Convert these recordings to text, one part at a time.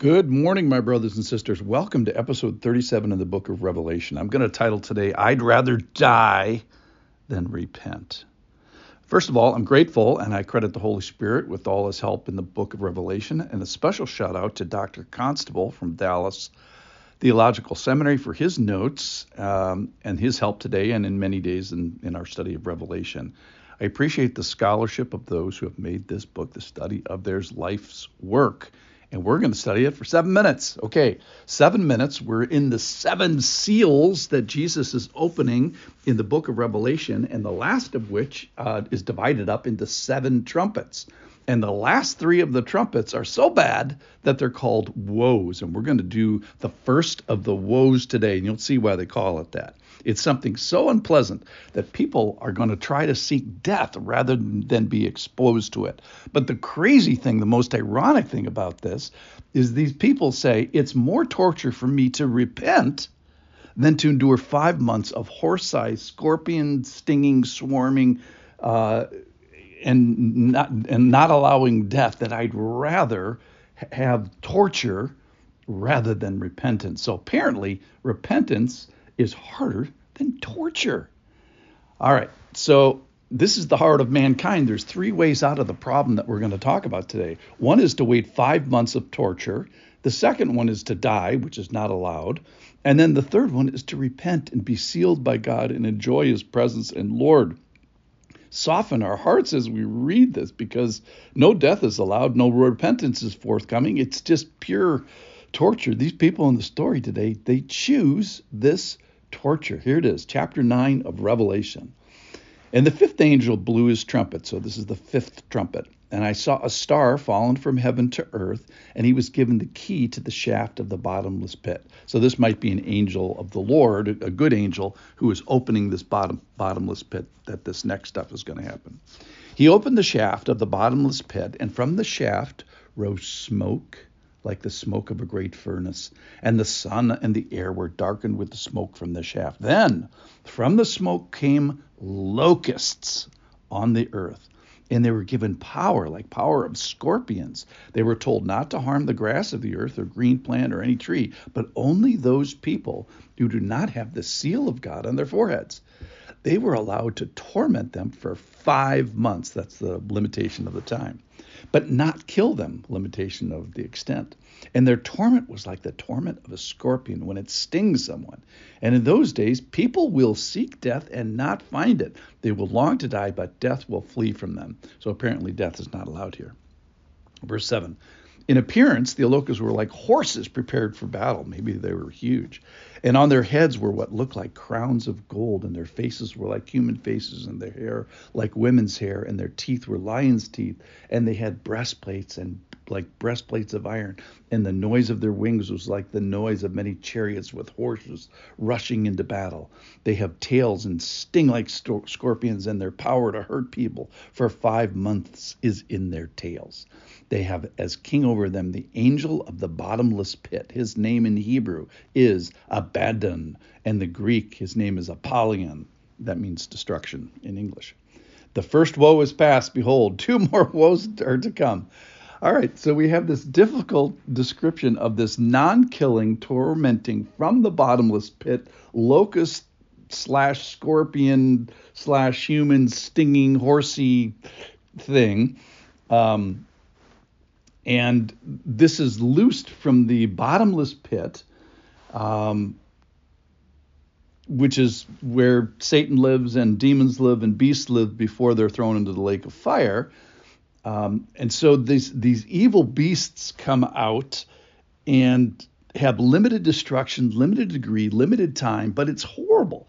Good morning, my brothers and sisters. Welcome to episode 37 of the book of Revelation. I'm going to title today, I'd Rather Die Than Repent. First of all, I'm grateful and I credit the Holy Spirit with all his help in the book of Revelation, and a special shout out to Dr. Constable from Dallas Theological Seminary for his notes um, and his help today and in many days in, in our study of Revelation. I appreciate the scholarship of those who have made this book the study of their life's work and we're going to study it for seven minutes. Okay, seven minutes. We're in the seven seals that Jesus is opening in the book of Revelation, and the last of which uh, is divided up into seven trumpets. And the last three of the trumpets are so bad that they're called woes. And we're going to do the first of the woes today, and you'll see why they call it that. It's something so unpleasant that people are going to try to seek death rather than be exposed to it. But the crazy thing, the most ironic thing about this, is these people say it's more torture for me to repent than to endure five months of horse sized scorpion stinging, swarming, uh, and not and not allowing death. That I'd rather have torture rather than repentance. So apparently, repentance is harder than torture. All right, so this is the heart of mankind. There's three ways out of the problem that we're going to talk about today. One is to wait five months of torture. The second one is to die, which is not allowed. And then the third one is to repent and be sealed by God and enjoy his presence. And Lord, soften our hearts as we read this because no death is allowed, no repentance is forthcoming. It's just pure torture. These people in the story today, they choose this torture. Here it is, chapter 9 of Revelation. And the fifth angel blew his trumpet. So this is the fifth trumpet. And I saw a star fallen from heaven to earth, and he was given the key to the shaft of the bottomless pit. So this might be an angel of the Lord, a good angel, who is opening this bottom, bottomless pit that this next stuff is going to happen. He opened the shaft of the bottomless pit, and from the shaft rose smoke like the smoke of a great furnace, and the sun and the air were darkened with the smoke from the shaft. Then from the smoke came locusts on the earth, and they were given power, like power of scorpions. They were told not to harm the grass of the earth or green plant or any tree, but only those people who do not have the seal of God on their foreheads. They were allowed to torment them for five months. That's the limitation of the time but not kill them, limitation of the extent. And their torment was like the torment of a scorpion when it stings someone. And in those days, people will seek death and not find it. They will long to die, but death will flee from them. So apparently, death is not allowed here. Verse 7 in appearance, the locusts were like horses prepared for battle. Maybe they were huge. And on their heads were what looked like crowns of gold, and their faces were like human faces, and their hair like women's hair, and their teeth were lions' teeth, and they had breastplates and like breastplates of iron, and the noise of their wings was like the noise of many chariots with horses rushing into battle. They have tails and sting like scorpions, and their power to hurt people for five months is in their tails. They have as king over them the angel of the bottomless pit. His name in Hebrew is Abaddon, and the Greek, his name is Apollyon. That means destruction in English. The first woe is past. Behold, two more woes are to come. All right, so we have this difficult description of this non killing, tormenting from the bottomless pit, locust slash scorpion slash human stinging horsey thing. Um, and this is loosed from the bottomless pit, um, which is where Satan lives and demons live and beasts live before they're thrown into the lake of fire. Um, and so these these evil beasts come out and have limited destruction, limited degree, limited time, but it's horrible.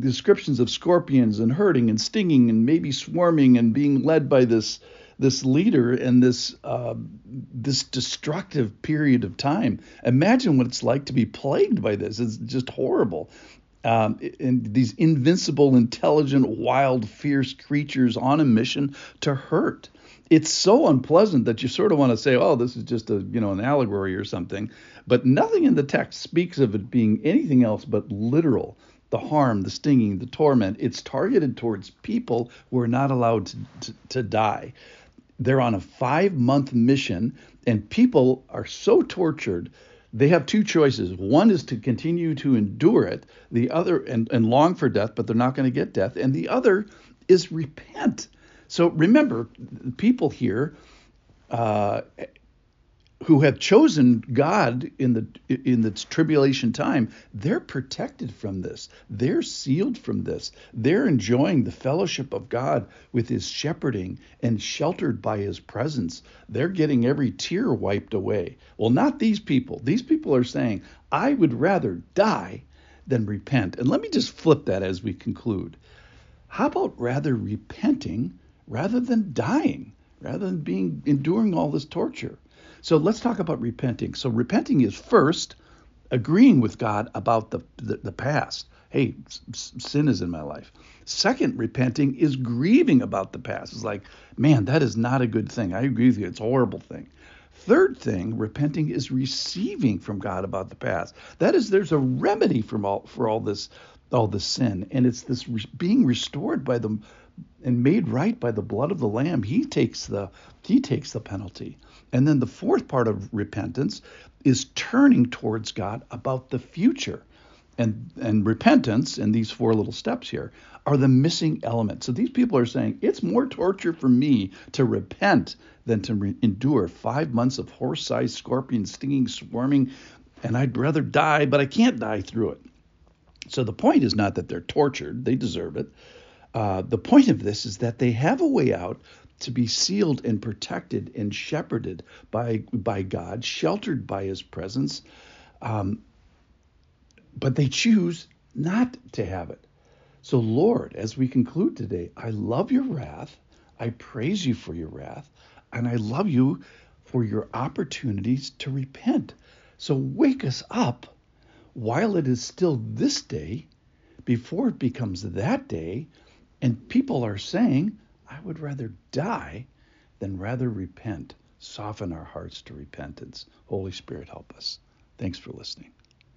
Descriptions of scorpions and hurting and stinging and maybe swarming and being led by this this leader in this uh, this destructive period of time. Imagine what it's like to be plagued by this. It's just horrible um, and these invincible, intelligent, wild, fierce creatures on a mission to hurt. It's so unpleasant that you sort of want to say, "Oh, this is just a you know an allegory or something," but nothing in the text speaks of it being anything else but literal. The harm, the stinging, the torment. It's targeted towards people who are not allowed to, to, to die. They're on a five month mission, And people are so tortured, they have two choices. One is to continue to endure it, the other, and, and long for death, but they're not going to get death. And the other is repent. So remember, people here uh, who have chosen God in the in the tribulation time, they're protected from this. They're sealed from this. They're enjoying the fellowship of God with his shepherding and sheltered by his presence. They're getting every tear wiped away. Well, not these people. These people are saying, "I would rather die than repent." And let me just flip that as we conclude. How about rather repenting rather than dying, rather than being enduring all this torture? So let's talk about repenting. So repenting is first agreeing with God about the, the, the past. Hey, s- sin is in my life. Second, repenting is grieving about the past. It's like, man, that is not a good thing. I agree with you. It's a horrible thing. Third thing, repenting is receiving from God about the past. That is, there's a remedy for all for all this all this sin, and it's this re- being restored by the and made right by the blood of the lamb he takes the he takes the penalty. And then the fourth part of repentance is turning towards god about the future. And and repentance and these four little steps here are the missing element so these people are saying it's more torture for me to repent than to re- endure five months of horse-sized scorpions stinging swarming and i'd rather die but i can't die through it. So the point is not that they're tortured they deserve it uh, the point of this is that they have a way out to be sealed and protected and shepherded by by God, sheltered by His presence, um, but they choose not to have it. So, Lord, as we conclude today, I love your wrath. I praise you for your wrath, and I love you for your opportunities to repent. So, wake us up while it is still this day, before it becomes that day and people are saying, I would rather die than rather repent. Soften our hearts to repentance. Holy Spirit, help us. Thanks for listening.